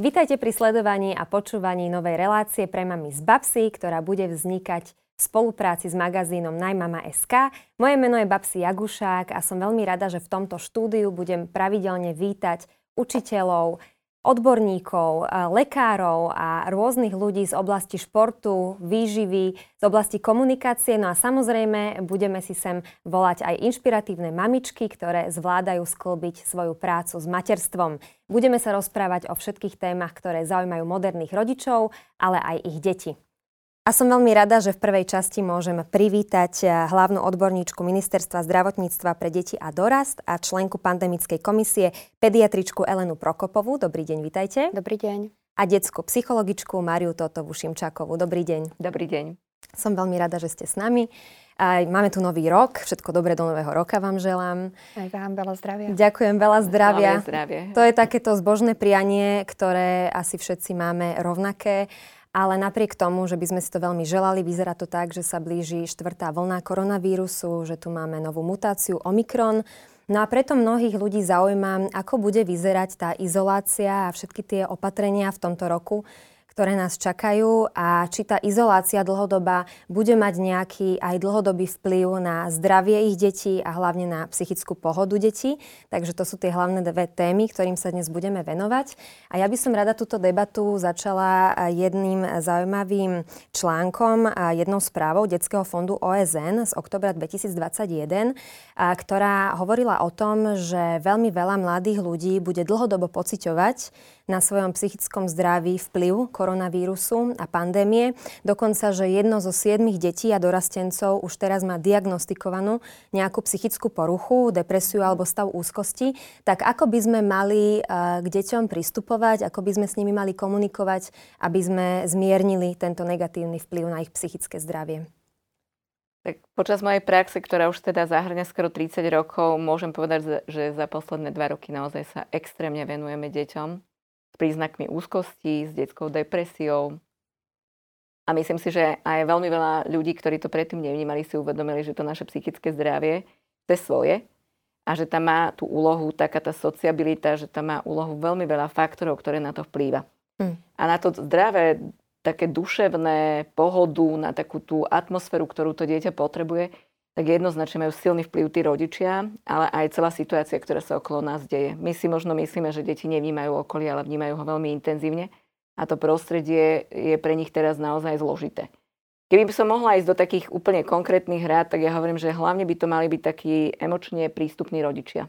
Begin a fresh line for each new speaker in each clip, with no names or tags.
Vítajte pri sledovaní a počúvaní novej relácie pre mami z Babsy, ktorá bude vznikať v spolupráci s magazínom Najmama.sk. Moje meno je Babsi Jagušák a som veľmi rada, že v tomto štúdiu budem pravidelne vítať učiteľov, odborníkov, lekárov a rôznych ľudí z oblasti športu, výživy, z oblasti komunikácie. No a samozrejme budeme si sem volať aj inšpiratívne mamičky, ktoré zvládajú sklbiť svoju prácu s materstvom. Budeme sa rozprávať o všetkých témach, ktoré zaujímajú moderných rodičov, ale aj ich deti. A som veľmi rada, že v prvej časti môžem privítať eh, hlavnú odborníčku Ministerstva zdravotníctva pre deti a dorast a členku pandemickej komisie, pediatričku Elenu Prokopovú. Dobrý deň, vitajte.
Dobrý deň.
A detskú psychologičku Mariu Totovú Šimčakovú. Dobrý deň.
Dobrý deň.
Som veľmi rada, že ste s nami. Aj máme tu nový rok, všetko dobré do nového roka vám želám.
Aj vám veľa zdravia.
Ďakujem, veľa zdravia.
zdravie.
To je takéto zbožné prianie, ktoré asi všetci máme rovnaké. Ale napriek tomu, že by sme si to veľmi želali, vyzerá to tak, že sa blíži štvrtá vlna koronavírusu, že tu máme novú mutáciu Omikron. No a preto mnohých ľudí zaujíma, ako bude vyzerať tá izolácia a všetky tie opatrenia v tomto roku, ktoré nás čakajú a či tá izolácia dlhodoba bude mať nejaký aj dlhodobý vplyv na zdravie ich detí a hlavne na psychickú pohodu detí. Takže to sú tie hlavné dve témy, ktorým sa dnes budeme venovať. A ja by som rada túto debatu začala jedným zaujímavým článkom a jednou správou Detského fondu OSN z oktobra 2021, ktorá hovorila o tom, že veľmi veľa mladých ľudí bude dlhodobo pociťovať na svojom psychickom zdraví vplyv koronavírusu a pandémie. Dokonca, že jedno zo siedmých detí a dorastencov už teraz má diagnostikovanú nejakú psychickú poruchu, depresiu alebo stav úzkosti. Tak ako by sme mali eh, k deťom pristupovať, ako by sme s nimi mali komunikovať, aby sme zmiernili tento negatívny vplyv na ich psychické zdravie?
Tak počas mojej praxe, ktorá už teda zahrňa skoro 30 rokov, môžem povedať, že za posledné dva roky naozaj sa extrémne venujeme deťom príznakmi úzkosti, s detskou depresiou. A myslím si, že aj veľmi veľa ľudí, ktorí to predtým nevnímali, si uvedomili, že to naše psychické zdravie je svoje a že tam má tú úlohu taká tá sociabilita, že tam má úlohu veľmi veľa faktorov, ktoré na to vplýva. Mm. A na to zdravé, také duševné pohodu, na takú tú atmosféru, ktorú to dieťa potrebuje, tak jednoznačne majú silný vplyv tí rodičia, ale aj celá situácia, ktorá sa okolo nás deje. My si možno myslíme, že deti nevnímajú okolie, ale vnímajú ho veľmi intenzívne a to prostredie je pre nich teraz naozaj zložité. Keby by som mohla ísť do takých úplne konkrétnych rád, tak ja hovorím, že hlavne by to mali byť takí emočne prístupní rodičia.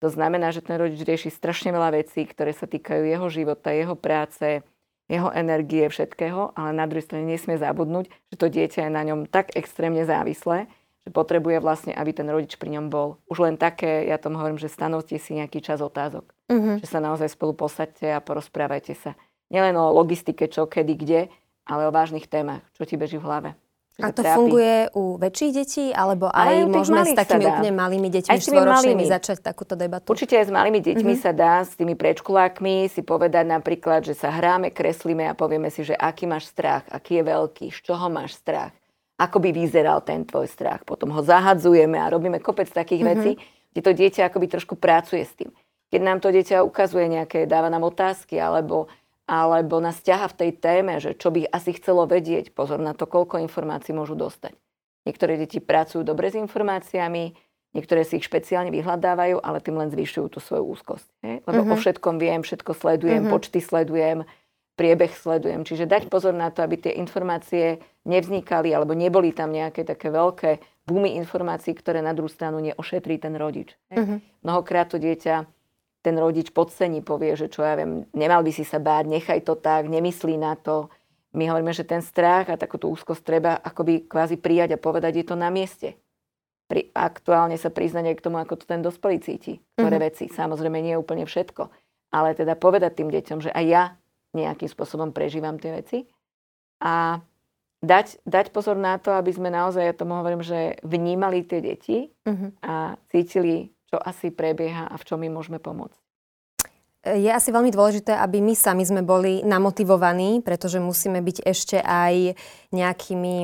To znamená, že ten rodič rieši strašne veľa vecí, ktoré sa týkajú jeho života, jeho práce, jeho energie, všetkého, ale na druhej strane nesmie zabudnúť, že to dieťa je na ňom tak extrémne závislé, že potrebuje vlastne, aby ten rodič pri ňom bol. Už len také, ja tomu hovorím, že stanovte si nejaký čas otázok. Uh-huh. Že sa naozaj spolu posaďte a porozprávajte sa. Nielen o logistike, čo, kedy, kde, ale o vážnych témach, čo ti beží v hlave.
A to trápi. funguje u väčších detí, alebo aj, aj môžeme s takými úplne malými deťmi, štvoročnými začať takúto debatu?
Určite aj s malými deťmi mm-hmm. sa dá, s tými prečkulákmi si povedať napríklad, že sa hráme, kreslíme a povieme si, že aký máš strach, aký je veľký, z čoho máš strach ako by vyzeral ten tvoj strach. Potom ho zahadzujeme a robíme kopec takých mm-hmm. vecí, kde to dieťa akoby trošku pracuje s tým. Keď nám to dieťa ukazuje nejaké, dáva nám otázky alebo, alebo nás ťaha v tej téme, že čo by asi chcelo vedieť, pozor na to, koľko informácií môžu dostať. Niektoré deti pracujú dobre s informáciami, niektoré si ich špeciálne vyhľadávajú, ale tým len zvyšujú tú svoju úzkosť. He? Lebo mm-hmm. o všetkom viem, všetko sledujem, mm-hmm. počty sledujem, priebeh sledujem. Čiže dať pozor na to, aby tie informácie nevznikali alebo neboli tam nejaké také veľké búmy informácií, ktoré na druhú stranu neošetrí ten rodič. Uh-huh. Mnohokrát to dieťa ten rodič podcení, povie, že čo ja viem, nemal by si sa báť, nechaj to tak, nemyslí na to. My hovoríme, že ten strach a takúto úzkosť treba akoby kvázi prijať a povedať, je to na mieste. Pri, aktuálne sa priznať aj k tomu, ako to ten dospelý cíti, ktoré uh-huh. veci. Samozrejme nie je úplne všetko. Ale teda povedať tým deťom, že aj ja nejakým spôsobom prežívam tie veci. A dať, dať pozor na to, aby sme naozaj, ja tomu hovorím, že vnímali tie deti uh-huh. a cítili, čo asi prebieha a v čom im môžeme pomôcť.
Je asi veľmi dôležité, aby my sami sme boli namotivovaní, pretože musíme byť ešte aj nejakými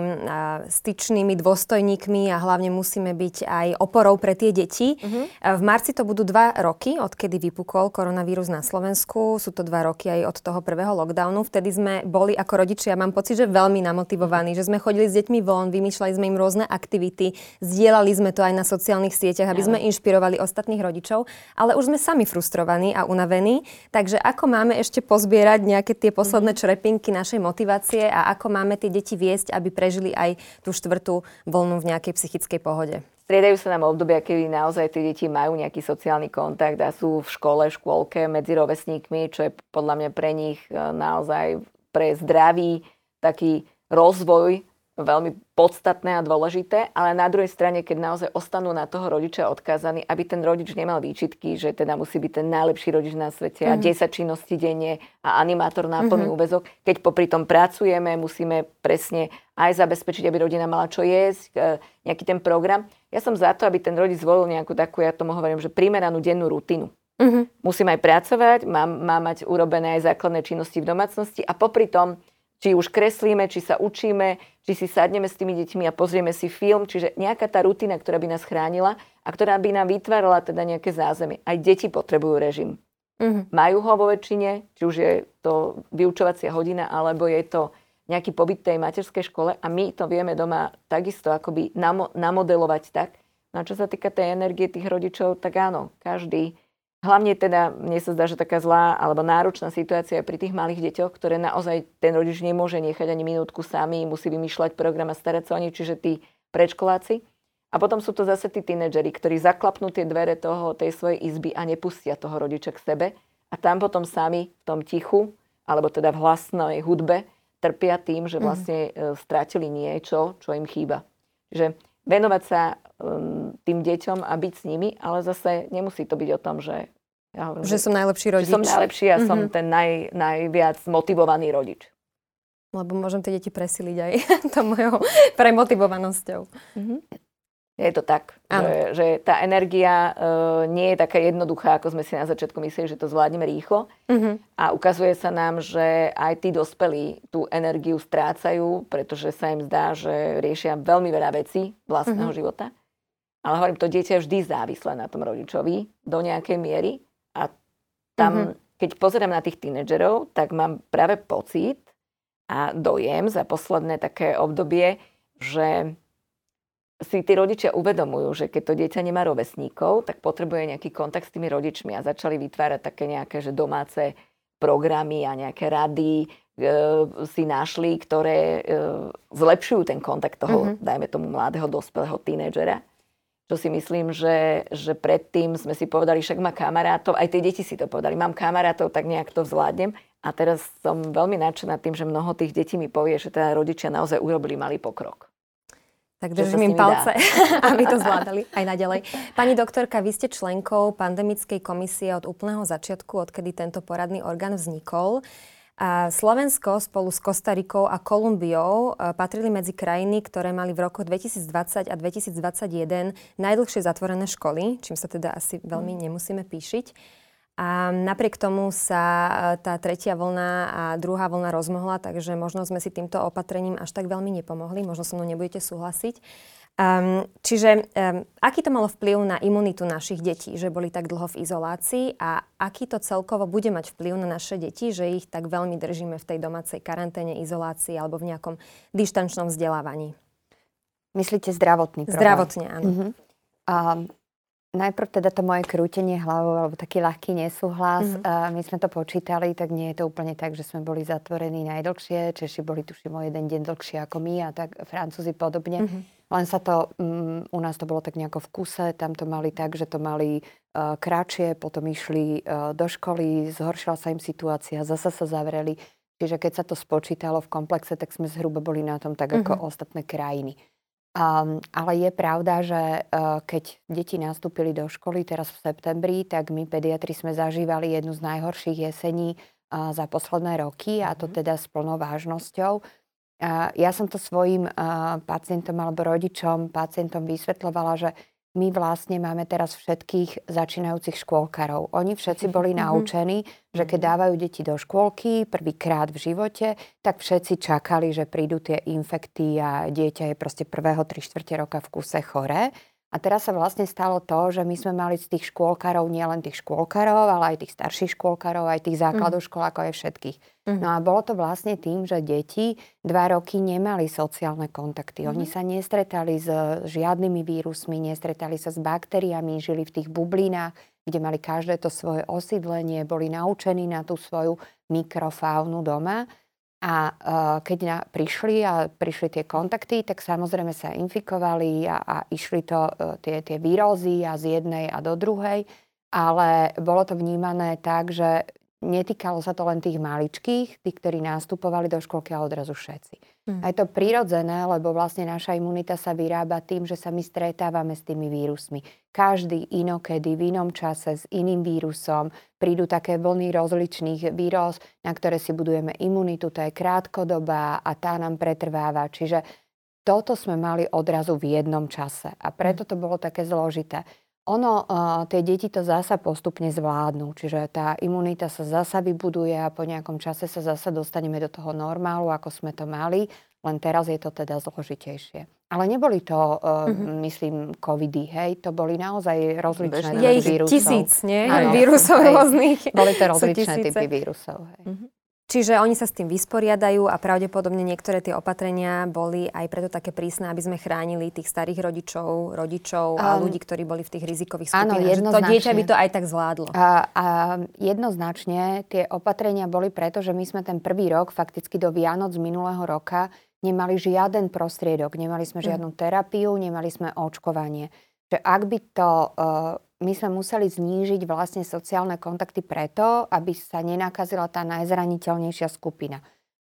styčnými dôstojníkmi a hlavne musíme byť aj oporou pre tie deti. Uh-huh. V marci to budú dva roky, odkedy vypukol koronavírus na Slovensku. Sú to dva roky aj od toho prvého lockdownu. Vtedy sme boli ako rodičia, mám pocit, že veľmi namotivovaní, že sme chodili s deťmi von, vymýšľali sme im rôzne aktivity, zdieľali sme to aj na sociálnych sieťach, aby sme inšpirovali ostatných rodičov, ale už sme sami frustrovaní a unavení. Takže ako máme ešte pozbierať nejaké tie posledné mhm. črepinky našej motivácie a ako máme tie deti viesť, aby prežili aj tú štvrtú voľnu v nejakej psychickej pohode?
Striedajú sa nám obdobia, kedy naozaj tie deti majú nejaký sociálny kontakt a sú v škole, škôlke medzi rovesníkmi, čo je podľa mňa pre nich e, naozaj pre zdravý taký rozvoj veľmi podstatné a dôležité, ale na druhej strane, keď naozaj ostanú na toho rodiča odkázaní, aby ten rodič nemal výčitky, že teda musí byť ten najlepší rodič na svete mm-hmm. a 10 mhm. činností denne a animátor na plný mm-hmm. úvezok, keď popri tom pracujeme, musíme presne aj zabezpečiť, aby rodina mala čo jesť, e, nejaký ten program. Ja som za to, aby ten rodič zvolil nejakú takú, ja tomu hovorím, že primeranú dennú rutinu. Mm-hmm. Musím aj pracovať, má, má mať urobené aj základné činnosti v domácnosti a popri tom či už kreslíme, či sa učíme, či si sadneme s tými deťmi a pozrieme si film, čiže nejaká tá rutina, ktorá by nás chránila a ktorá by nám vytvárala teda nejaké zázemie. Aj deti potrebujú režim. Mm-hmm. Majú ho vo väčšine, či už je to vyučovacia hodina, alebo je to nejaký pobyt tej materskej škole a my to vieme doma takisto akoby namo- namodelovať tak. No a čo sa týka tej energie tých rodičov, tak áno, každý Hlavne teda, mne sa zdá, že taká zlá alebo náročná situácia je pri tých malých deťoch, ktoré naozaj ten rodič nemôže nechať ani minútku sami, musí vymýšľať program a starať sa o nich, čiže tí predškoláci. A potom sú to zase tí tínedžeri, ktorí zaklapnú tie dvere toho, tej svojej izby a nepustia toho rodiča k sebe. A tam potom sami v tom tichu, alebo teda v hlasnej hudbe, trpia tým, že mhm. vlastne mm. stratili niečo, čo im chýba. Čiže venovať sa um, tým deťom a byť s nimi, ale zase nemusí to byť o tom, že
ja hovorím, že, že som najlepší rodič.
Že som najlepší a mm-hmm. som ten naj, najviac motivovaný rodič.
Lebo môžem tie deti presiliť aj to mojou premotivovanosťou. Mm-hmm.
Je to tak, že, že tá energia uh, nie je taká jednoduchá, ako sme si na začiatku mysleli, že to zvládneme rýchlo. Uh-huh. A ukazuje sa nám, že aj tí dospelí tú energiu strácajú, pretože sa im zdá, že riešia veľmi veľa vecí vlastného uh-huh. života. Ale hovorím, to dieťa je vždy závislé na tom rodičovi do nejakej miery. A tam, uh-huh. keď pozerám na tých tínedžerov, tak mám práve pocit a dojem za posledné také obdobie, že si tí rodičia uvedomujú, že keď to dieťa nemá rovesníkov, tak potrebuje nejaký kontakt s tými rodičmi a začali vytvárať také nejaké že domáce programy a nejaké rady e, si našli, ktoré e, zlepšujú ten kontakt toho, mm-hmm. dajme tomu, mladého, dospelého tínedžera. Čo si myslím, že, že predtým sme si povedali, však má kamarátov, aj tie deti si to povedali, mám kamarátov, tak nejak to zvládnem. A teraz som veľmi nadšená tým, že mnoho tých detí mi povie, že teda rodičia naozaj urobili malý pokrok.
Tak držím im palce, aby to zvládali aj naďalej. Pani doktorka, vy ste členkou pandemickej komisie od úplného začiatku, odkedy tento poradný orgán vznikol. A Slovensko spolu s Kostarikou a Kolumbiou e, patrili medzi krajiny, ktoré mali v rokoch 2020 a 2021 najdlhšie zatvorené školy, čím sa teda asi veľmi nemusíme píšiť. A napriek tomu sa e, tá tretia vlna a druhá vlna rozmohla, takže možno sme si týmto opatrením až tak veľmi nepomohli. Možno so mnou nebudete súhlasiť. Um, čiže um, aký to malo vplyv na imunitu našich detí, že boli tak dlho v izolácii a aký to celkovo bude mať vplyv na naše deti, že ich tak veľmi držíme v tej domácej karanténe, izolácii alebo v nejakom dištančnom vzdelávaní?
Myslíte zdravotný
problém? Zdravotne, áno. Uh-huh.
Um, Najprv teda to moje krútenie hlavou, alebo taký ľahký nesúhlas. Mm-hmm. Uh, my sme to počítali, tak nie je to úplne tak, že sme boli zatvorení najdlhšie. Češi boli tuším o jeden deň dlhšie ako my a tak Francúzi podobne. Mm-hmm. Len sa to, um, u nás to bolo tak nejako v kuse, tam to mali tak, že to mali uh, kratšie, potom išli uh, do školy, zhoršila sa im situácia, zasa sa zavreli. Čiže keď sa to spočítalo v komplexe, tak sme zhruba boli na tom tak ako mm-hmm. ostatné krajiny. Um, ale je pravda, že uh, keď deti nastúpili do školy teraz v septembri, tak my pediatri sme zažívali jednu z najhorších jesení uh, za posledné roky a to mhm. teda s plnou vážnosťou. Uh, ja som to svojim uh, pacientom alebo rodičom, pacientom vysvetľovala, že my vlastne máme teraz všetkých začínajúcich škôlkarov. Oni všetci boli mm-hmm. naučení, že keď mhm. dávajú deti do škôlky prvýkrát v živote, tak všetci čakali, že prídu tie infekty a dieťa je proste prvého 3 čtvrte roka v kuse chore. A teraz sa vlastne stalo to, že my sme mali z tých škôlkarov nielen tých škôlkarov, ale aj tých starších škôlkarov, aj tých základoškolákov, aj všetkých. Mm. No a bolo to vlastne tým, že deti dva roky nemali sociálne kontakty. Mm. Oni sa nestretali s žiadnymi vírusmi, nestretali sa s baktériami, žili v tých bublinách, kde mali každé to svoje osídlenie, boli naučení na tú svoju mikrofaunu doma. A uh, keď na, prišli a prišli tie kontakty, tak samozrejme sa infikovali a, a išli to uh, tie, tie vírózy a z jednej a do druhej. Ale bolo to vnímané tak, že netýkalo sa to len tých maličkých, tých, ktorí nastupovali do školky a odrazu všetci. Mm. A je to prirodzené, lebo vlastne naša imunita sa vyrába tým, že sa my stretávame s tými vírusmi. Každý inokedy, v inom čase, s iným vírusom, prídu také vlny rozličných vírus, na ktoré si budujeme imunitu, to je krátkodobá a tá nám pretrváva. Čiže toto sme mali odrazu v jednom čase a preto to bolo také zložité. Ono, tie deti to zasa postupne zvládnu, čiže tá imunita sa zasa vybuduje a po nejakom čase sa zasa dostaneme do toho normálu, ako sme to mali, len teraz je to teda zložitejšie. Ale neboli to, uh, mm-hmm. myslím, covidy, hej, to boli naozaj rozličné
typy vírusov. Je tisíc, nie? Ano, vírusov rôznych.
Boli to rozličné typy vírusov, hej. Mm-hmm.
Čiže oni sa s tým vysporiadajú a pravdepodobne niektoré tie opatrenia boli aj preto také prísne, aby sme chránili tých starých rodičov, rodičov a um, ľudí, ktorí boli v tých rizikových skupinách. Áno, jednoznačne. To dieťa by to aj tak zvládlo.
A, a jednoznačne tie opatrenia boli preto, že my sme ten prvý rok, fakticky do Vianoc minulého roka, nemali žiaden prostriedok, nemali sme hm. žiadnu terapiu, nemali sme očkovanie. Že ak by to uh, my sme museli znížiť vlastne sociálne kontakty preto, aby sa nenakazila tá najzraniteľnejšia skupina.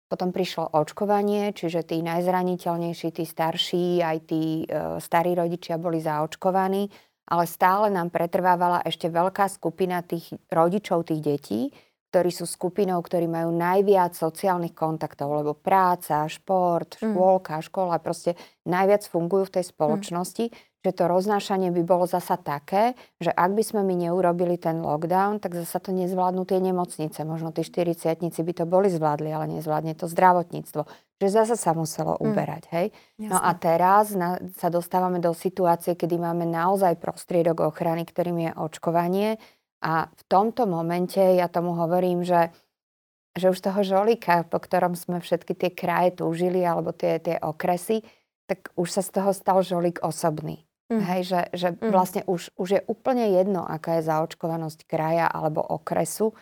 Potom prišlo očkovanie, čiže tí najzraniteľnejší, tí starší, aj tí e, starí rodičia boli zaočkovaní, ale stále nám pretrvávala ešte veľká skupina tých rodičov, tých detí, ktorí sú skupinou, ktorí majú najviac sociálnych kontaktov, lebo práca, šport, mm. škôlka, škola proste najviac fungujú v tej mm. spoločnosti. Mm že to roznášanie by bolo zasa také, že ak by sme my neurobili ten lockdown, tak zasa to nezvládnu tie nemocnice. Možno tí 40 by to boli zvládli, ale nezvládne to zdravotníctvo. Že zasa sa muselo mm. uberať. Hej? No a teraz na, sa dostávame do situácie, kedy máme naozaj prostriedok ochrany, ktorým je očkovanie. A v tomto momente ja tomu hovorím, že že už toho žolika, po ktorom sme všetky tie kraje túžili, alebo tie, tie okresy, tak už sa z toho stal žolík osobný. Mm. Hej, že, že mm. vlastne už, už je úplne jedno, aká je zaočkovanosť kraja alebo okresu.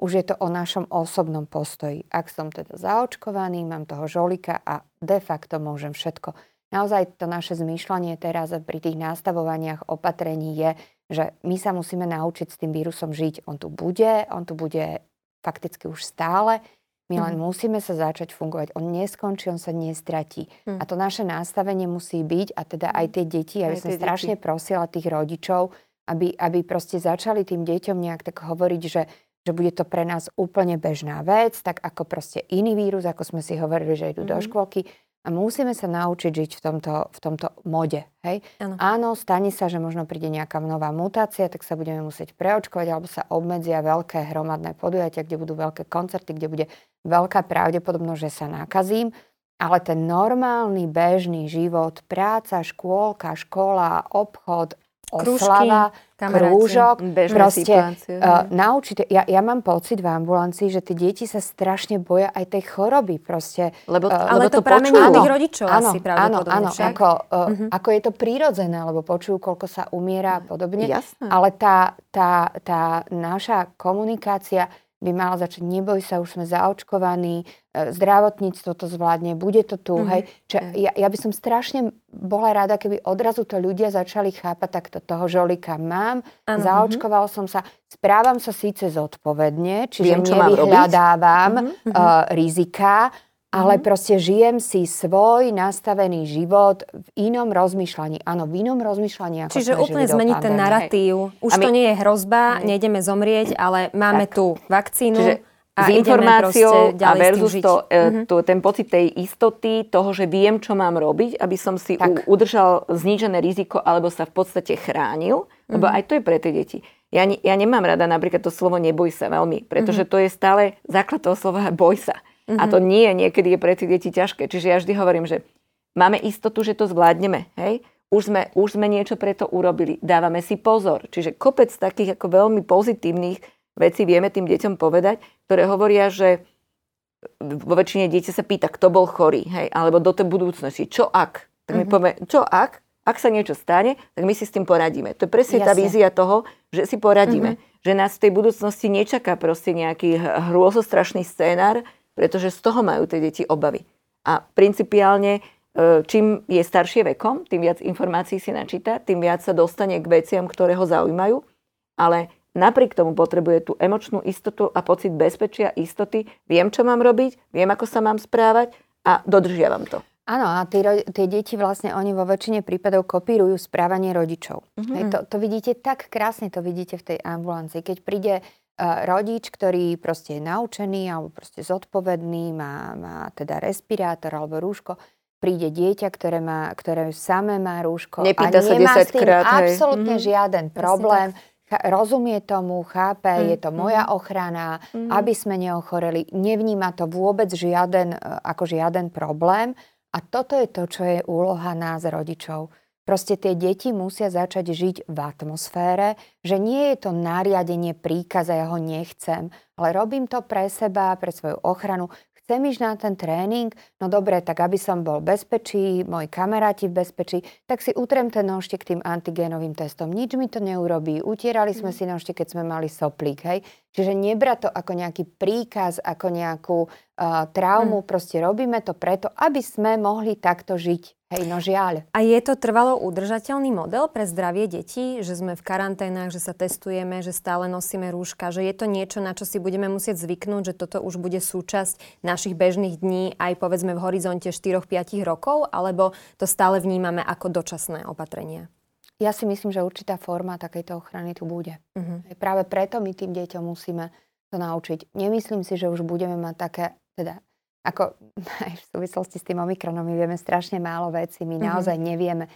Už je to o našom osobnom postoji. Ak som teda zaočkovaný, mám toho žolika a de facto môžem všetko. Naozaj to naše zmýšľanie teraz pri tých nastavovaniach opatrení je, že my sa musíme naučiť s tým vírusom žiť. On tu bude, on tu bude fakticky už stále my len mm. musíme sa začať fungovať. On neskončí, on sa nestratí. Mm. A to naše nastavenie musí byť, a teda aj tie deti, ja by som strašne deti. prosila tých rodičov, aby, aby proste začali tým deťom nejak tak hovoriť, že že bude to pre nás úplne bežná vec, tak ako proste iný vírus, ako sme si hovorili, že idú mm. do mhm. škôlky. A musíme sa naučiť žiť v tomto, v tomto mode. Hej? Ano. Áno, stane sa, že možno príde nejaká nová mutácia, tak sa budeme musieť preočkovať, alebo sa obmedzia veľké hromadné podujatia, kde budú veľké koncerty, kde bude veľká pravdepodobnosť, že sa nakazím. Ale ten normálny, bežný život, práca, škôlka, škola, obchod, oslava, krúžok, proste uh, naučiť. Ja, ja mám pocit v ambulancii, že tie deti sa strašne boja aj tej choroby. Proste,
lebo, uh, ale lebo to, to pramení od tých rodičov
áno,
asi
Áno, áno, ako, uh, uh-huh. ako je to prírodzené, lebo počujú, koľko sa umiera a podobne.
Jasné.
Ale tá, tá, tá naša komunikácia by mala začať, neboj sa, už sme zaočkovaní, e, zdravotníctvo to zvládne, bude to tu, mm-hmm. hej. Čo, ja, ja by som strašne bola rada, keby odrazu to ľudia začali chápať, tak to toho žolika mám, ano, zaočkoval mm-hmm. som sa, správam sa síce zodpovedne, čiže Viem, nevyhľadávam mm-hmm. uh, rizika, ale mm-hmm. proste žijem si svoj nastavený život v inom rozmýšľaní. Áno, v inom rozmýšľaní. Ako
Čiže úplne zmeniť ten narratív. Už my... to nie je hrozba, Hej. nejdeme zomrieť, ale máme tak. tu vakcínu. Čiže
a s informáciou a versus to, mm-hmm. to, ten pocit tej istoty, toho, že viem, čo mám robiť, aby som si u, udržal znížené riziko alebo sa v podstate chránil, mm-hmm. lebo mhm. aj to je pre tie deti. Ja, ja nemám rada napríklad to slovo neboj sa veľmi, pretože mm-hmm. to je stále základ toho slova boj sa. Mm-hmm. A to mhm. nie je niekedy je pre tie deti ťažké. Čiže ja vždy hovorím, že máme istotu, že to zvládneme. Hej? Už sme, už sme niečo preto urobili. Dávame si pozor. Čiže kopec takých ako veľmi pozitívnych veci vieme tým deťom povedať, ktoré hovoria, že vo väčšine dieťa sa pýta, kto bol chorý, hej, alebo do tej budúcnosti, čo ak? Tak mm-hmm. povie, čo ak? Ak sa niečo stane, tak my si s tým poradíme. To je presne Jasne. tá vízia toho, že si poradíme. Mm-hmm. Že nás v tej budúcnosti nečaká proste nejaký hrôzostrašný scénar, pretože z toho majú tie deti obavy. A principiálne, e, čím je staršie vekom, tým viac informácií si načíta, tým viac sa dostane k veciam, ktoré ho zaujímajú, ale Napriek tomu potrebuje tú emočnú istotu a pocit bezpečia, istoty. Viem, čo mám robiť, viem, ako sa mám správať a dodržiavam to.
Áno, a tie, tie deti vlastne, oni vo väčšine prípadov kopírujú správanie rodičov. Mm-hmm. Hej, to, to vidíte tak krásne, to vidíte v tej ambulancii. Keď príde rodič, ktorý proste je naučený alebo proste zodpovedný, má, má teda respirátor alebo rúško, príde dieťa, ktoré, má, ktoré samé má rúško
Nepýta a nemá sa s tým krát,
absolútne hej. žiaden problém. Rozumie tomu, chápe, mm. je to moja mm. ochrana, mm. aby sme neochoreli. Nevníma to vôbec žiaden, e, ako žiaden problém. A toto je to, čo je úloha nás, rodičov. Proste tie deti musia začať žiť v atmosfére, že nie je to nariadenie, príkaz a ja ho nechcem, ale robím to pre seba, pre svoju ochranu chcem ísť na ten tréning, no dobre, tak aby som bol v bezpečí, moji kamaráti v bezpečí, tak si utrem ten nožtek tým antigénovým testom. Nič mi to neurobí. Utierali sme mm. si nožtek, keď sme mali soplík, hej. Čiže nebrať to ako nejaký príkaz, ako nejakú uh, traumu, mm. proste robíme to preto, aby sme mohli takto žiť. Hej, no žiaľ.
A je to trvalo udržateľný model pre zdravie detí, že sme v karanténach, že sa testujeme, že stále nosíme rúška, že je to niečo, na čo si budeme musieť zvyknúť, že toto už bude súčasť našich bežných dní aj povedzme v horizonte 4-5 rokov, alebo to stále vnímame ako dočasné opatrenia?
Ja si myslím, že určitá forma takejto ochrany tu bude. Uh-huh. Práve preto my tým deťom musíme to naučiť. Nemyslím si, že už budeme mať také, teda ako aj v súvislosti s tým Omikronom my vieme strašne málo vecí, my mm-hmm. naozaj nevieme.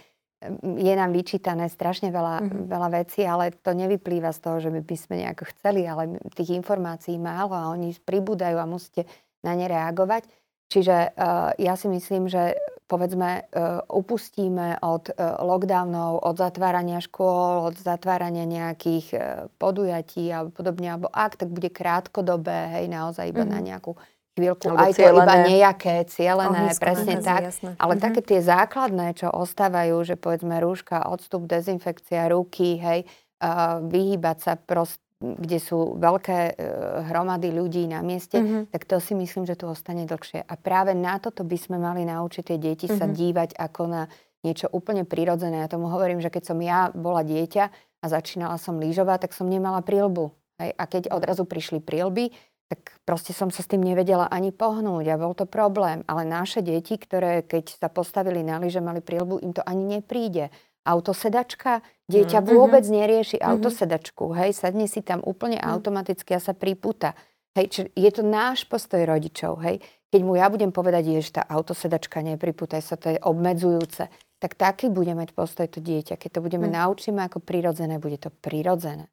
Je nám vyčítané strašne veľa, mm-hmm. veľa vecí, ale to nevyplýva z toho, že my by sme nejako chceli, ale tých informácií málo a oni pribúdajú a musíte na ne reagovať. Čiže uh, ja si myslím, že povedzme uh, upustíme od uh, lockdownov, od zatvárania škôl, od zatvárania nejakých uh, podujatí alebo podobne, alebo ak, tak bude krátkodobé, hej, naozaj iba mm-hmm. na nejakú chvíľku, Alebo aj to iba nejaké cielené, Ohnisko, presne tak. Jasné. Ale mm-hmm. také tie základné, čo ostávajú, že povedzme rúška, odstup, dezinfekcia, ruky, hej, uh, vyhýbať sa prost, kde sú veľké uh, hromady ľudí na mieste, mm-hmm. tak to si myslím, že tu ostane dlhšie. A práve na toto by sme mali naučiť tie deti mm-hmm. sa mhm. dívať ako na niečo úplne prirodzené. Ja tomu hovorím, že keď som ja bola dieťa a začínala som lyžovať, tak som nemala prílbu. Hej? A keď odrazu prišli prílby, tak proste som sa s tým nevedela ani pohnúť a bol to problém. Ale naše deti, ktoré keď sa postavili na lyže, mali prielbu, im to ani nepríde. Autosedačka, dieťa mm-hmm. vôbec nerieši mm-hmm. autosedačku, hej, sadne si tam úplne mm-hmm. automaticky a sa pripúta. Hej, či je to náš postoj rodičov, hej. Keď mu ja budem povedať, že tá autosedačka nepripútaj sa, to je obmedzujúce, tak taký bude mať postoj to dieťa. Keď to budeme mm. naučíme ako prirodzené, bude to prirodzené.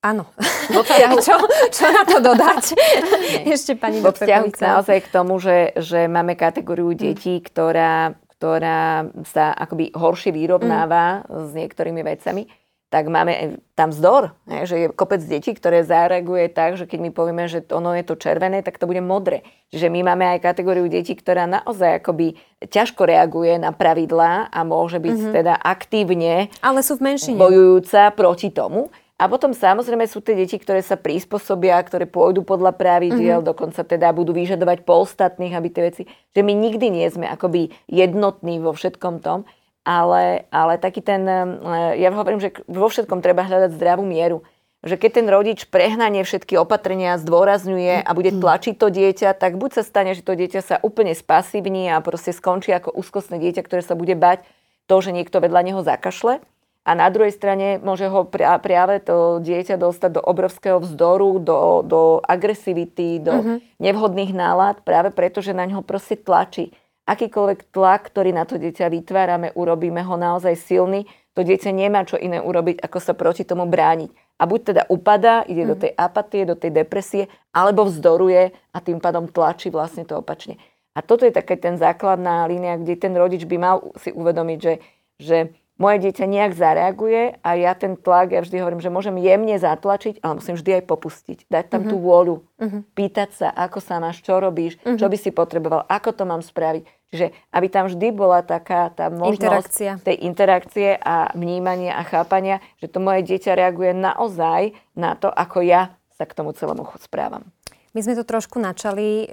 Áno. čo, čo na to dodať? Ešte pani
Vo vzťahu naozaj k tomu, že, že máme kategóriu mm. detí, ktorá, ktorá sa akoby horšie vyrovnáva mm. s niektorými vecami, tak máme tam vzdor, ne, že je kopec detí, ktoré zareaguje tak, že keď my povieme, že ono je to červené, tak to bude modré. Čiže my máme aj kategóriu detí, ktorá naozaj akoby ťažko reaguje na pravidlá a môže byť mm-hmm. teda aktívne
Ale sú v menšine.
bojujúca proti tomu. A potom samozrejme sú tie deti, ktoré sa prispôsobia, ktoré pôjdu podľa pravidiel, mm-hmm. dokonca teda budú vyžadovať po ostatných, aby tie veci, že my nikdy nie sme akoby jednotní vo všetkom tom, ale, ale taký ten, eh, ja hovorím, že vo všetkom treba hľadať zdravú mieru. Že keď ten rodič prehnanie všetky opatrenia zdôrazňuje a bude mhm. tlačiť to dieťa, tak buď sa stane, že to dieťa sa úplne spasívni a proste skončí ako úzkostné dieťa, ktoré sa bude bať to, že niekto vedľa neho zakašle, a na druhej strane môže ho práve to dieťa dostať do obrovského vzdoru, do, do agresivity, do uh-huh. nevhodných nálad, práve preto, že na ňo proste tlačí. Akýkoľvek tlak, ktorý na to dieťa vytvárame, urobíme ho naozaj silný, to dieťa nemá čo iné urobiť, ako sa proti tomu brániť. A buď teda upadá, ide uh-huh. do mhm. tej apatie, do tej depresie, alebo vzdoruje a tým pádom tlačí vlastne to opačne. A toto je taká ten základná línia, kde ten rodič by mal si uvedomiť, že, že moje dieťa nejak zareaguje a ja ten tlak, ja vždy hovorím, že môžem jemne zatlačiť, ale musím vždy aj popustiť. Dať tam uh-huh. tú vôľu. Uh-huh. Pýtať sa, ako sa máš, čo robíš, uh-huh. čo by si potreboval, ako to mám spraviť. Čiže aby tam vždy bola taká tá možnosť Interakcia. tej interakcie a vnímania a chápania, že to moje dieťa reaguje naozaj na to, ako ja sa k tomu celému správam.
My sme to trošku načali, e,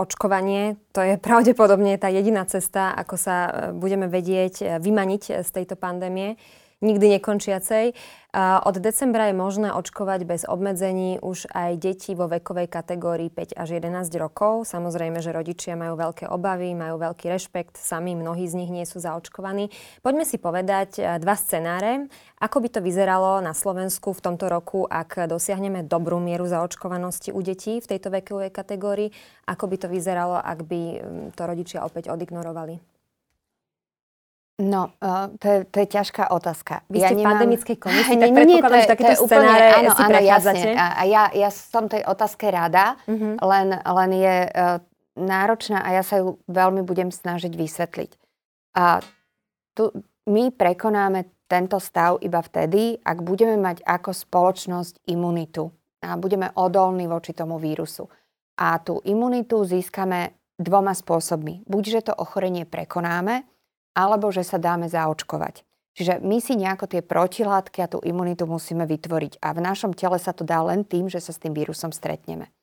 očkovanie, to je pravdepodobne tá jediná cesta, ako sa e, budeme vedieť e, vymaniť z tejto pandémie nikdy nekončiacej. Od decembra je možné očkovať bez obmedzení už aj deti vo vekovej kategórii 5 až 11 rokov. Samozrejme, že rodičia majú veľké obavy, majú veľký rešpekt, sami mnohí z nich nie sú zaočkovaní. Poďme si povedať eh, dva scenáre. Ako by to vyzeralo na Slovensku v tomto roku, ak dosiahneme dobrú mieru zaočkovanosti u detí v tejto vekovej kategórii? Ako by to vyzeralo, ak by hm, to rodičia opäť odignorovali?
No, uh, to, je, to je ťažká otázka.
Vy ja ste nemám... v pandemickej komisii, tak predpokladám, že takéto scenáre áno, si áno, jasne.
A ja, ja som tej otázke rada, uh-huh. len, len je uh, náročná a ja sa ju veľmi budem snažiť vysvetliť. A tu, my prekonáme tento stav iba vtedy, ak budeme mať ako spoločnosť imunitu a budeme odolní voči tomu vírusu. A tú imunitu získame dvoma spôsobmi. Buď, že to ochorenie prekonáme, alebo že sa dáme zaočkovať. Čiže my si nejako tie protilátky a tú imunitu musíme vytvoriť. A v našom tele sa to dá len tým, že sa s tým vírusom stretneme.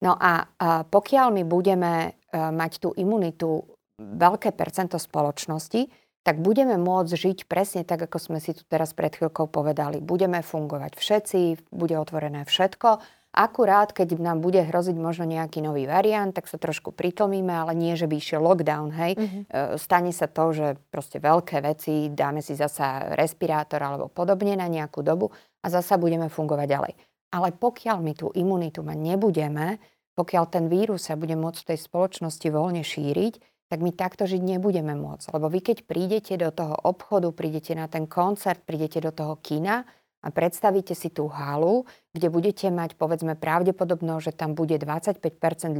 No a, a pokiaľ my budeme e, mať tú imunitu veľké percento spoločnosti, tak budeme môcť žiť presne tak, ako sme si tu teraz pred chvíľkou povedali. Budeme fungovať všetci, bude otvorené všetko Akurát, keď nám bude hroziť možno nejaký nový variant, tak sa trošku pritlmíme, ale nie, že by išiel lockdown, hej. Mm-hmm. Stane sa to, že proste veľké veci, dáme si zasa respirátor alebo podobne na nejakú dobu a zasa budeme fungovať ďalej. Ale pokiaľ my tú imunitu mať nebudeme, pokiaľ ten vírus sa bude môcť v tej spoločnosti voľne šíriť, tak my takto žiť nebudeme môcť. Lebo vy keď prídete do toho obchodu, prídete na ten koncert, prídete do toho kina, a predstavíte si tú halu, kde budete mať povedzme pravdepodobno, že tam bude 25%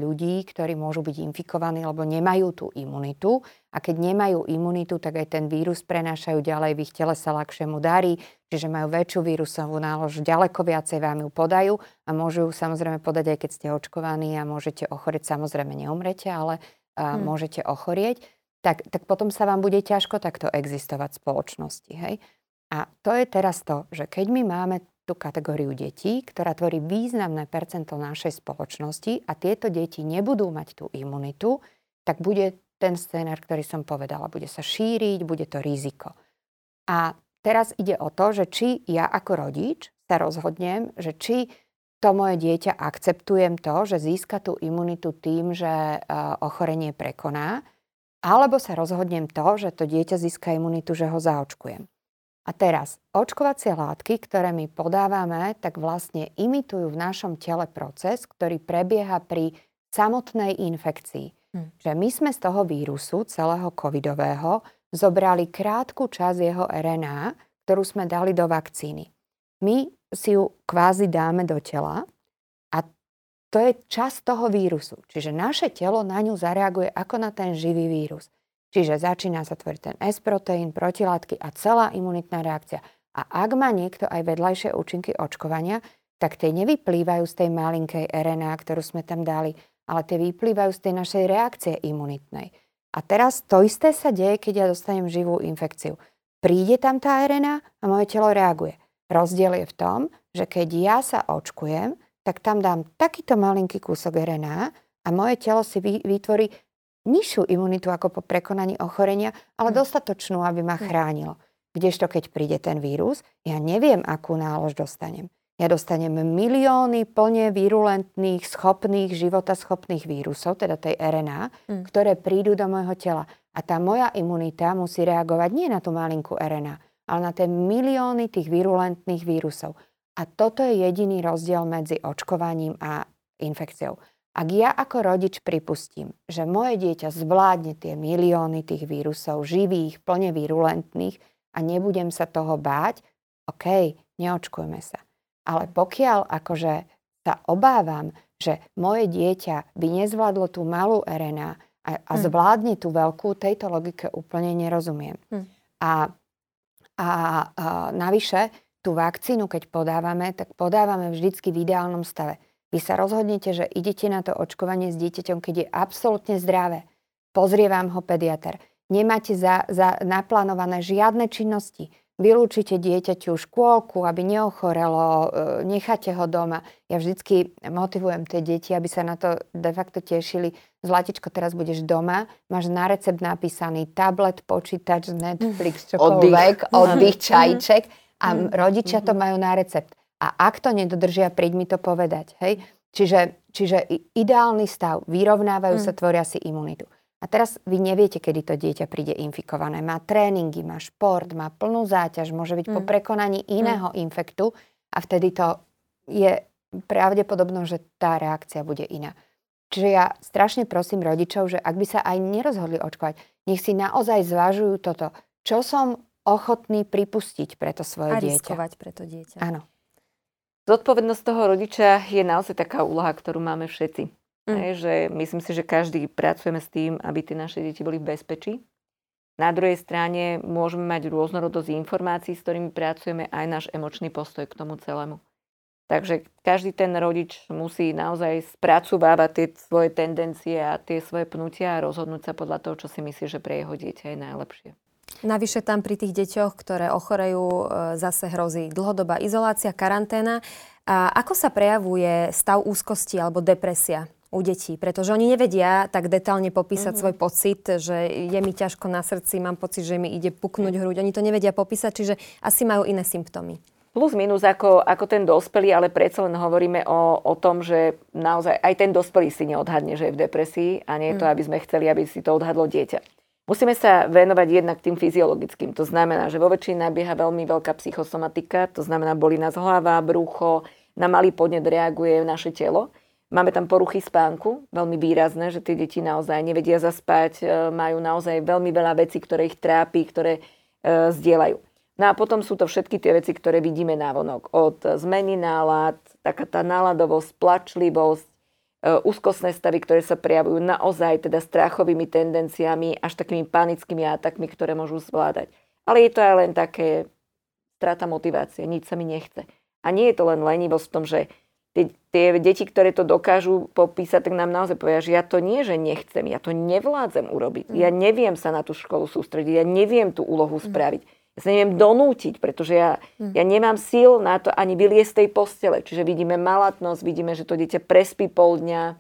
ľudí, ktorí môžu byť infikovaní, lebo nemajú tú imunitu. A keď nemajú imunitu, tak aj ten vírus prenášajú ďalej, v ich tele sa ľahšie mu darí, čiže majú väčšiu vírusovú nálož, ďaleko viacej vám ju podajú a môžu ju samozrejme podať aj keď ste očkovaní a môžete ochorieť, samozrejme neumrete, ale hmm. môžete ochorieť. Tak, tak potom sa vám bude ťažko takto existovať v spoločnosti. Hej? A to je teraz to, že keď my máme tú kategóriu detí, ktorá tvorí významné percento našej spoločnosti a tieto deti nebudú mať tú imunitu, tak bude ten scénar, ktorý som povedala. Bude sa šíriť, bude to riziko. A teraz ide o to, že či ja ako rodič sa rozhodnem, že či to moje dieťa akceptujem to, že získa tú imunitu tým, že ochorenie prekoná, alebo sa rozhodnem to, že to dieťa získa imunitu, že ho zaočkujem. A teraz, očkovacie látky, ktoré my podávame, tak vlastne imitujú v našom tele proces, ktorý prebieha pri samotnej infekcii. Hm. Že my sme z toho vírusu, celého covidového, zobrali krátku časť jeho RNA, ktorú sme dali do vakcíny. My si ju kvázi dáme do tela a to je časť toho vírusu. Čiže naše telo na ňu zareaguje ako na ten živý vírus. Čiže začína sa tvoriť ten S-proteín, protilátky a celá imunitná reakcia. A ak má niekto aj vedľajšie účinky očkovania, tak tie nevyplývajú z tej malinkej RNA, ktorú sme tam dali, ale tie vyplývajú z tej našej reakcie imunitnej. A teraz to isté sa deje, keď ja dostanem živú infekciu. Príde tam tá RNA a moje telo reaguje. Rozdiel je v tom, že keď ja sa očkujem, tak tam dám takýto malinký kúsok RNA a moje telo si vytvorí nižšiu imunitu ako po prekonaní ochorenia, ale hm. dostatočnú, aby ma hm. chránilo. Kdežto keď príde ten vírus, ja neviem, akú nálož dostanem. Ja dostanem milióny plne virulentných, schopných, životaschopných vírusov, teda tej RNA, mm. ktoré prídu do môjho tela. A tá moja imunita musí reagovať nie na tú malinkú RNA, ale na tie milióny tých virulentných vírusov. A toto je jediný rozdiel medzi očkovaním a infekciou. Ak ja ako rodič pripustím, že moje dieťa zvládne tie milióny tých vírusov, živých, plne virulentných a nebudem sa toho báť, OK, neočkujme sa. Ale pokiaľ akože sa obávam, že moje dieťa by nezvládlo tú malú RNA a, a hm. zvládne tú veľkú, tejto logike úplne nerozumiem. Hmm. A, a, a navyše, tú vakcínu, keď podávame, tak podávame vždycky v ideálnom stave. Vy sa rozhodnete, že idete na to očkovanie s dieťaťom, keď je absolútne zdravé. Pozrie vám ho pediatr. Nemáte za, za naplánované žiadne činnosti. Vylúčite dieťaťu škôlku, aby neochorelo, e, necháte ho doma. Ja vždycky motivujem tie deti, aby sa na to de facto tešili. Zlatičko, teraz budeš doma, máš na recept napísaný tablet, počítač, Netflix, čokoľvek, oddych, oddych mhm. čajček a mhm. rodičia to mhm. majú na recept. A ak to nedodržia, príď mi to povedať. Hej? Čiže, čiže ideálny stav, vyrovnávajú mm. sa, tvoria si imunitu. A teraz vy neviete, kedy to dieťa príde infikované. Má tréningy, má šport, má plnú záťaž, môže byť mm. po prekonaní iného mm. infektu a vtedy to je pravdepodobno, že tá reakcia bude iná. Čiže ja strašne prosím rodičov, že ak by sa aj nerozhodli očkovať, nech si naozaj zvažujú toto. Čo som ochotný pripustiť pre to svoje
a
dieťa.
A pre to dieťa.
Áno.
Zodpovednosť toho rodiča je naozaj taká úloha, ktorú máme všetci. Mm. Je, že myslím si, že každý pracujeme s tým, aby tie naše deti boli v bezpečí. Na druhej strane môžeme mať rôznorodosť informácií, s ktorými pracujeme, aj náš emočný postoj k tomu celému. Takže každý ten rodič musí naozaj spracovávať tie svoje tendencie a tie svoje pnutia a rozhodnúť sa podľa toho, čo si myslí, že pre jeho dieťa je najlepšie.
Navyše tam pri tých deťoch, ktoré ochorejú, e, zase hrozí dlhodobá izolácia, karanténa. A ako sa prejavuje stav úzkosti alebo depresia u detí? Pretože oni nevedia tak detálne popísať mm-hmm. svoj pocit, že je mi ťažko na srdci, mám pocit, že mi ide puknúť hruď. Oni to nevedia popísať, čiže asi majú iné symptómy.
Plus minus ako, ako ten dospelý, ale predsa len hovoríme o, o tom, že naozaj aj ten dospelý si neodhadne, že je v depresii a nie je to, mm. aby sme chceli, aby si to odhadlo dieťa. Musíme sa venovať jednak tým fyziologickým. To znamená, že vo väčšine nabieha veľmi veľká psychosomatika, to znamená, boli nás hlava, brucho, na malý podnet reaguje naše telo. Máme tam poruchy spánku, veľmi výrazné, že tie deti naozaj nevedia zaspať, e, majú naozaj veľmi veľa vecí, ktoré ich trápi, ktoré e, zdieľajú. No a potom sú to všetky tie veci, ktoré vidíme návonok. Od zmeny nálad, taká tá náladovosť, plačlivosť, úzkostné stavy, ktoré sa prejavujú naozaj teda strachovými tendenciami, až takými panickými atakmi, ktoré môžu zvládať. Ale je to aj len také strata motivácie, nič sa mi nechce. A nie je to len lenivosť v tom, že tie, tie deti, ktoré to dokážu popísať, tak nám naozaj povedia, že ja to nie, že nechcem, ja to nevládzem urobiť. Mm. Ja neviem sa na tú školu sústrediť, ja neviem tú úlohu mm. Ja sa neviem donútiť, pretože ja, mm. ja nemám síl na to ani vyliesť z tej postele. Čiže vidíme malatnosť, vidíme, že to dieťa prespí pol dňa,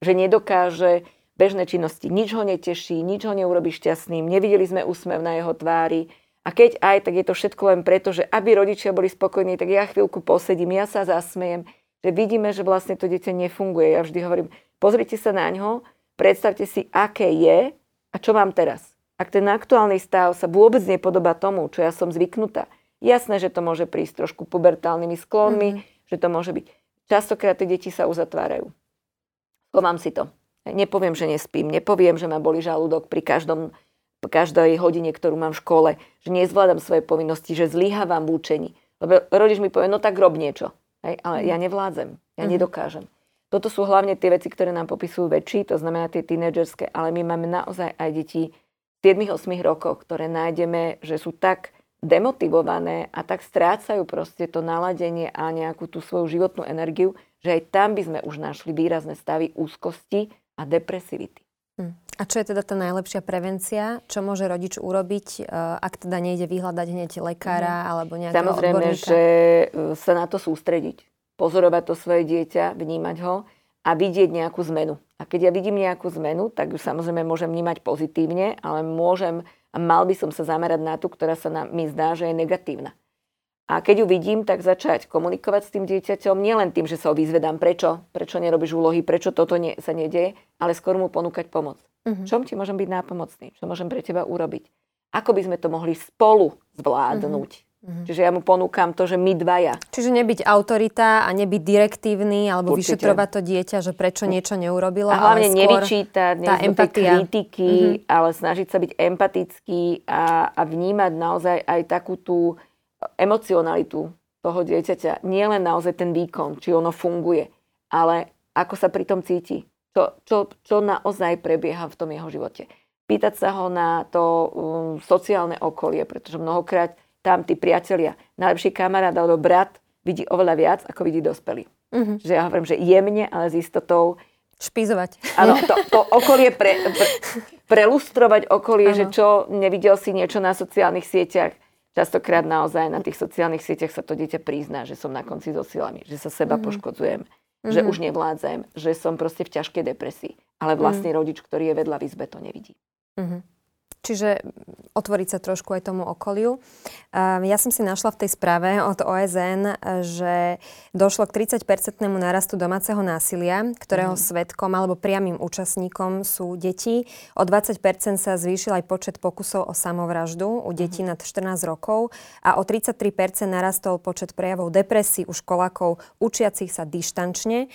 že nedokáže bežné činnosti. Nič ho neteší, nič ho neurobi šťastným. Nevideli sme úsmev na jeho tvári. A keď aj, tak je to všetko len preto, že aby rodičia boli spokojní, tak ja chvíľku posedím, ja sa zasmejem, že vidíme, že vlastne to dieťa nefunguje. Ja vždy hovorím, pozrite sa na ňo, predstavte si, aké je a čo mám teraz ak ten aktuálny stav sa vôbec nepodobá tomu, čo ja som zvyknutá, jasné, že to môže prísť trošku pubertálnymi sklonmi, mm-hmm. že to môže byť. Častokrát tie deti sa uzatvárajú. Povám si to. Nepoviem, že nespím, nepoviem, že ma boli žalúdok pri každom, každej hodine, ktorú mám v škole, že nezvládam svoje povinnosti, že zlyhávam v učení. Lebo rodič mi povie, no tak rob niečo. Hej, ale ja nevládzem, ja mm. nedokážem. Toto sú hlavne tie veci, ktoré nám popisujú väčší, to znamená tie tínedžerské, ale my máme naozaj aj deti 7-8 rokoch, ktoré nájdeme, že sú tak demotivované a tak strácajú proste to naladenie a nejakú tú svoju životnú energiu, že aj tam by sme už našli výrazné stavy úzkosti a depresivity.
Hm. A čo je teda tá najlepšia prevencia? Čo môže rodič urobiť, e, ak teda nejde vyhľadať hneď lekára mm. alebo nejakého
Samozrejme,
odborníka?
že e, sa na to sústrediť. Pozorovať to svoje dieťa, vnímať ho a vidieť nejakú zmenu. A keď ja vidím nejakú zmenu, tak ju samozrejme môžem vnímať pozitívne, ale môžem a mal by som sa zamerať na tú, ktorá sa nám, mi zdá, že je negatívna. A keď ju vidím, tak začať komunikovať s tým dieťaťom, nielen tým, že sa ho vyzvedám, prečo, prečo nerobíš úlohy, prečo toto nie, sa nedieje, ale skôr mu ponúkať pomoc. Uh-huh. Čom ti môžem byť nápomocný? Čo môžem pre teba urobiť? ako by sme to mohli spolu zvládnuť. Mm-hmm. Čiže ja mu ponúkam to, že my dvaja.
Čiže nebyť autorita a nebyť direktívny alebo Určite. vyšetrovať to dieťa, že prečo niečo neurobilo.
A hlavne ale nevyčítať, tá empatia. kritiky, mm-hmm. ale snažiť sa byť empatický a, a vnímať naozaj aj takú tú emocionalitu toho dieťaťa. Nie len naozaj ten výkon, či ono funguje, ale ako sa pri tom cíti. Čo, čo, čo naozaj prebieha v tom jeho živote. Pýtať sa ho na to um, sociálne okolie, pretože mnohokrát tam tí priatelia, najlepší kamarát alebo brat vidí oveľa viac, ako vidí dospelý. Uh-huh. Že ja hovorím, že jemne, ale s istotou
Špízovať.
Áno, to, to okolie, pre, pre, prelustrovať okolie, ano. že čo, nevidel si niečo na sociálnych sieťach. Častokrát naozaj na tých sociálnych sieťach sa to dieťa prizná, že som na konci so silami, že sa seba uh-huh. poškodzujem, uh-huh. že už nevládzem, že som proste v ťažkej depresii. Ale vlastný uh-huh. rodič, ktorý je vedľa v izbe, to nevidí. Uh-huh.
Čiže otvoriť sa trošku aj tomu okoliu. Ja som si našla v tej správe od OSN, že došlo k 30-percentnému narastu domáceho násilia, ktorého mm. svetkom alebo priamým účastníkom sú deti. O 20% sa zvýšil aj počet pokusov o samovraždu u detí mm. nad 14 rokov a o 33% narastol počet prejavov depresí u školákov učiacich sa dištančne.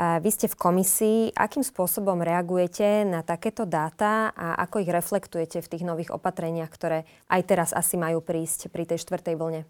Vy ste v komisii. Akým spôsobom reagujete na takéto dáta a ako ich reflektujete v tých nových opatreniach, ktoré aj teraz asi majú prísť pri tej štvrtej vlne?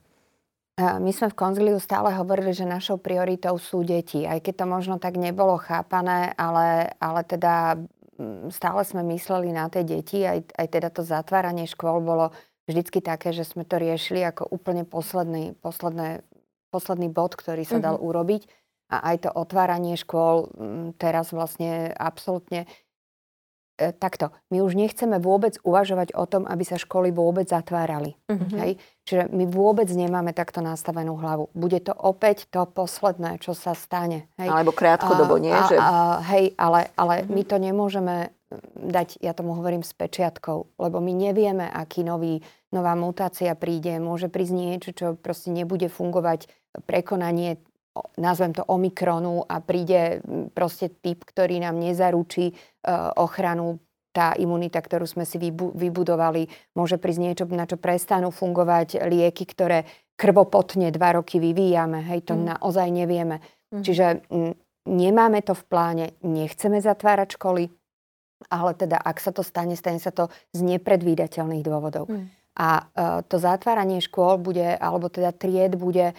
My sme v Konziliu stále hovorili, že našou prioritou sú deti. Aj keď to možno tak nebolo chápané, ale, ale teda mm, stále sme mysleli na tie deti. Aj, aj teda to zatváranie škôl bolo vždycky také, že sme to riešili ako úplne posledný, posledné, posledný bod, ktorý sa dal mm-hmm. urobiť a aj to otváranie škôl mm, teraz vlastne absolútne e, takto. My už nechceme vôbec uvažovať o tom, aby sa školy vôbec zatvárali. Mm-hmm. Hej? Čiže my vôbec nemáme takto nastavenú hlavu. Bude to opäť to posledné, čo sa stane.
Hej? Alebo krátkodobo, nie? A,
že... a, hej, ale, ale mm-hmm. my to nemôžeme mm, dať, ja tomu hovorím, s pečiatkou, lebo my nevieme, aký nový, nová mutácia príde. Môže prísť niečo, čo proste nebude fungovať prekonanie nazvem to Omikronu a príde proste typ, ktorý nám nezaručí e, ochranu tá imunita, ktorú sme si vybudovali, môže prísť niečo, na čo prestanú fungovať lieky, ktoré krvopotne dva roky vyvíjame. Hej, to mm. naozaj nevieme. Mm. Čiže m, nemáme to v pláne, nechceme zatvárať školy, ale teda ak sa to stane, stane sa to z nepredvídateľných dôvodov. Mm. A uh, to zatváranie škôl bude, alebo teda tried bude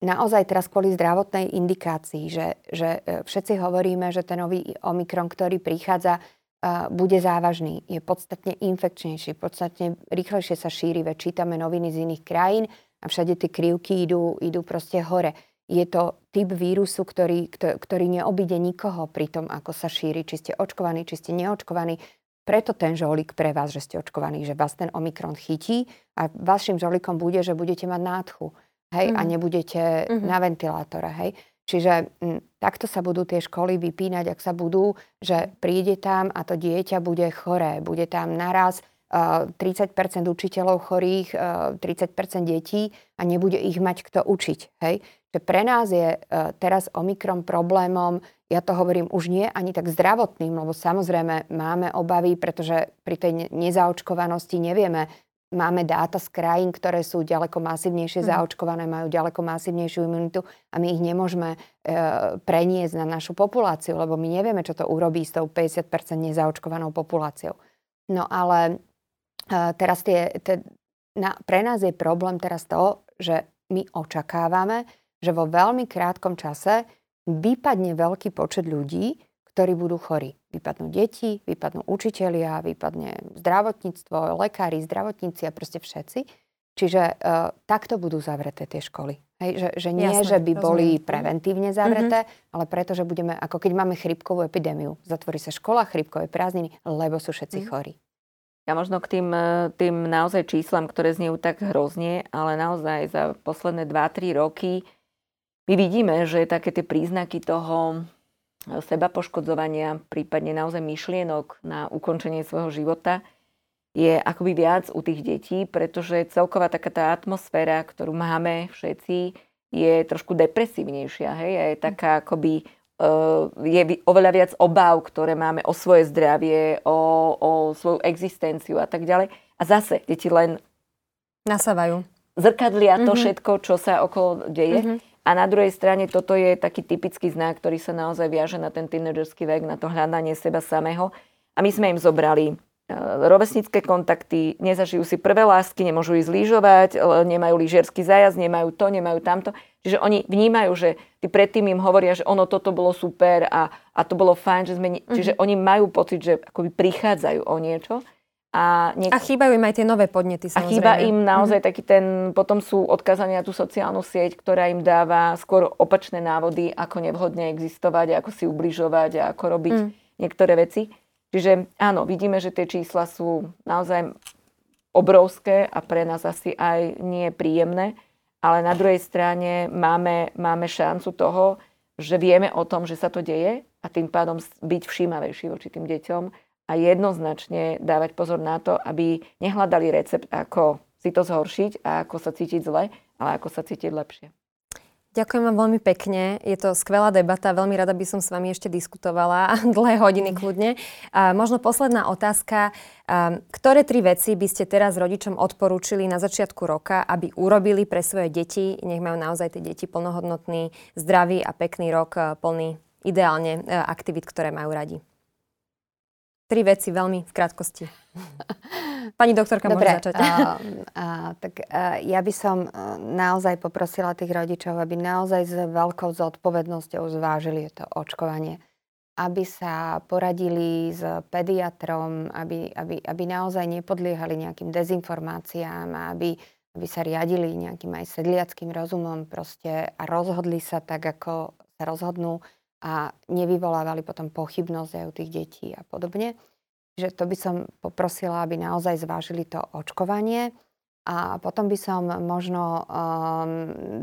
naozaj teraz kvôli zdravotnej indikácii, že, že e, všetci hovoríme, že ten nový Omikron, ktorý prichádza, e, bude závažný, je podstatne infekčnejší, podstatne rýchlejšie sa šíri, veď čítame noviny z iných krajín a všade tie krivky idú, idú proste hore. Je to typ vírusu, ktorý, ktorý neobíde nikoho pri tom, ako sa šíri, či ste očkovaní, či ste neočkovaní. Preto ten žolík pre vás, že ste očkovaní, že vás ten Omikron chytí a vašim žolíkom bude, že budete mať nádchu hej, mm. a mhm. nebudete mm-hmm. na ventilátore, hej. Čiže m, takto sa budú tie školy vypínať, ak sa budú, že príde tam a to dieťa bude choré, bude tam naraz uh, 30% učiteľov chorých, uh, 30% detí a nebude ich mať kto učiť, hej. Že pre nás je uh, teraz Omikron problémom, ja to hovorím už nie ani tak zdravotným, lebo samozrejme máme obavy, pretože pri tej nezaočkovanosti nevieme, máme dáta z krajín, ktoré sú ďaleko masívnejšie mm. zaočkované, majú ďaleko masívnejšiu imunitu a my ich nemôžeme e, preniesť na našu populáciu, lebo my nevieme, čo to urobí s tou 50% nezaočkovanou populáciou. No ale e, teraz tie, te, na, pre nás je problém teraz to, že my očakávame, že vo veľmi krátkom čase vypadne veľký počet ľudí, ktorí budú chorí. Vypadnú deti, vypadnú učitelia, vypadne zdravotníctvo, lekári, zdravotníci a proste všetci. Čiže uh, takto budú zavreté tie školy. Hej, že, že nie, Jasne, že by rozumiem. boli mhm. preventívne zavreté, mm-hmm. ale preto, že budeme, ako keď máme chrypkovú epidémiu. Zatvorí sa škola, chrypkové prázdniny, lebo sú všetci mm. chorí.
Ja možno k tým, e, tým naozaj číslam, ktoré zniejú tak hrozne, ale naozaj za posledné 2-3 roky my vidíme, že také tie príznaky toho seba poškodzovania, prípadne naozaj myšlienok na ukončenie svojho života je akoby viac u tých detí, pretože celková taká tá atmosféra, ktorú máme všetci, je trošku depresívnejšia. Hej? Je taká akoby uh, je oveľa viac obáv, ktoré máme o svoje zdravie, o, o svoju existenciu a tak ďalej. A zase deti len
nasávajú.
Zrkadlia to mm-hmm. všetko, čo sa okolo deje. Mm-hmm. A na druhej strane toto je taký typický znak, ktorý sa naozaj viaže na ten tínedžerský vek, na to hľadanie seba samého. A my sme im zobrali e, rovesnické kontakty, nezažijú si prvé lásky, nemôžu ísť lyžovať, nemajú lyžiarsky zájazd, nemajú to, nemajú tamto. Čiže oni vnímajú, že tí predtým im hovoria, že ono toto bolo super a, a to bolo fajn, že sme... Mm-hmm. Čiže oni majú pocit, že akoby prichádzajú o niečo.
A, niek- a chýbajú im aj tie nové podnety,
samozrejme. A chýba im naozaj mm-hmm. taký ten, potom sú odkazaní na tú sociálnu sieť, ktorá im dáva skôr opačné návody, ako nevhodne existovať, ako si ubližovať a ako robiť mm. niektoré veci. Čiže áno, vidíme, že tie čísla sú naozaj obrovské a pre nás asi aj nie príjemné, ale na druhej strane máme, máme šancu toho, že vieme o tom, že sa to deje a tým pádom byť všímavejší voči tým deťom a jednoznačne dávať pozor na to, aby nehľadali recept, ako si to zhoršiť a ako sa cítiť zle, ale ako sa cítiť lepšie.
Ďakujem vám veľmi pekne. Je to skvelá debata. Veľmi rada by som s vami ešte diskutovala. Dlhé hodiny kľudne. A možno posledná otázka. Ktoré tri veci by ste teraz rodičom odporúčili na začiatku roka, aby urobili pre svoje deti? Nech majú naozaj tie deti plnohodnotný, zdravý a pekný rok, plný ideálne aktivít, ktoré majú radi. Tri veci veľmi v krátkosti. Pani doktorka Dobre, môže začať. Uh,
uh, tak uh, ja by som uh, naozaj poprosila tých rodičov, aby naozaj s veľkou zodpovednosťou zvážili to očkovanie. Aby sa poradili s pediatrom, aby, aby, aby naozaj nepodliehali nejakým dezinformáciám a aby, aby sa riadili nejakým aj sedliackým rozumom proste a rozhodli sa tak, ako sa rozhodnú a nevyvolávali potom pochybnosť aj u tých detí a podobne. Že to by som poprosila, aby naozaj zvážili to očkovanie. A potom by som možno um,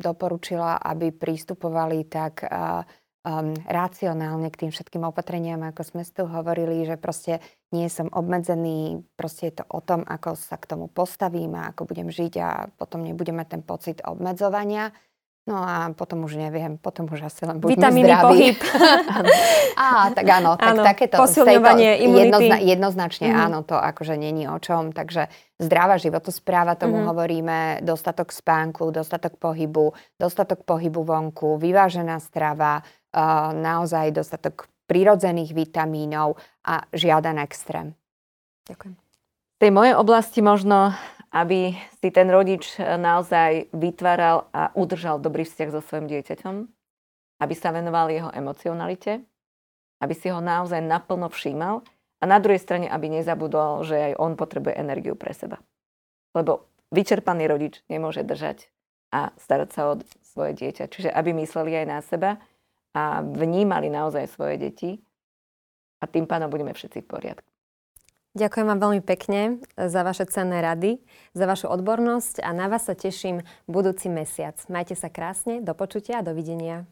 doporučila, aby prístupovali tak uh, um, racionálne k tým všetkým opatreniam, ako sme tu hovorili, že proste nie som obmedzený, proste je to o tom, ako sa k tomu postavím a ako budem žiť a potom nebudeme ten pocit obmedzovania. No a potom už neviem, potom už asi len buďme
Vitamíny,
zdraví.
pohyb.
Á, tak áno, tak áno, takéto.
Posilňovanie imunity.
Jednozna, jednoznačne mm. áno, to akože není o čom. Takže zdravá životospráva, tomu mm. hovoríme, dostatok spánku, dostatok pohybu, dostatok pohybu vonku, vyvážená strava, uh, naozaj dostatok prírodzených vitamínov a žiaden extrém.
Ďakujem.
V tej mojej oblasti možno aby si ten rodič eh, naozaj vytváral a udržal dobrý vzťah so svojim dieťaťom, aby sa venoval jeho emocionalite, aby si ho naozaj naplno všímal a na druhej strane, aby nezabudol, že aj on potrebuje energiu pre seba. Lebo vyčerpaný rodič nemôže držať a starať sa o svoje dieťa. Čiže aby mysleli aj na seba a vnímali naozaj svoje deti a tým pádom budeme všetci v poriadku.
Ďakujem vám veľmi pekne za vaše cenné rady, za vašu odbornosť a na vás sa teším budúci mesiac. Majte sa krásne, do počutia a dovidenia.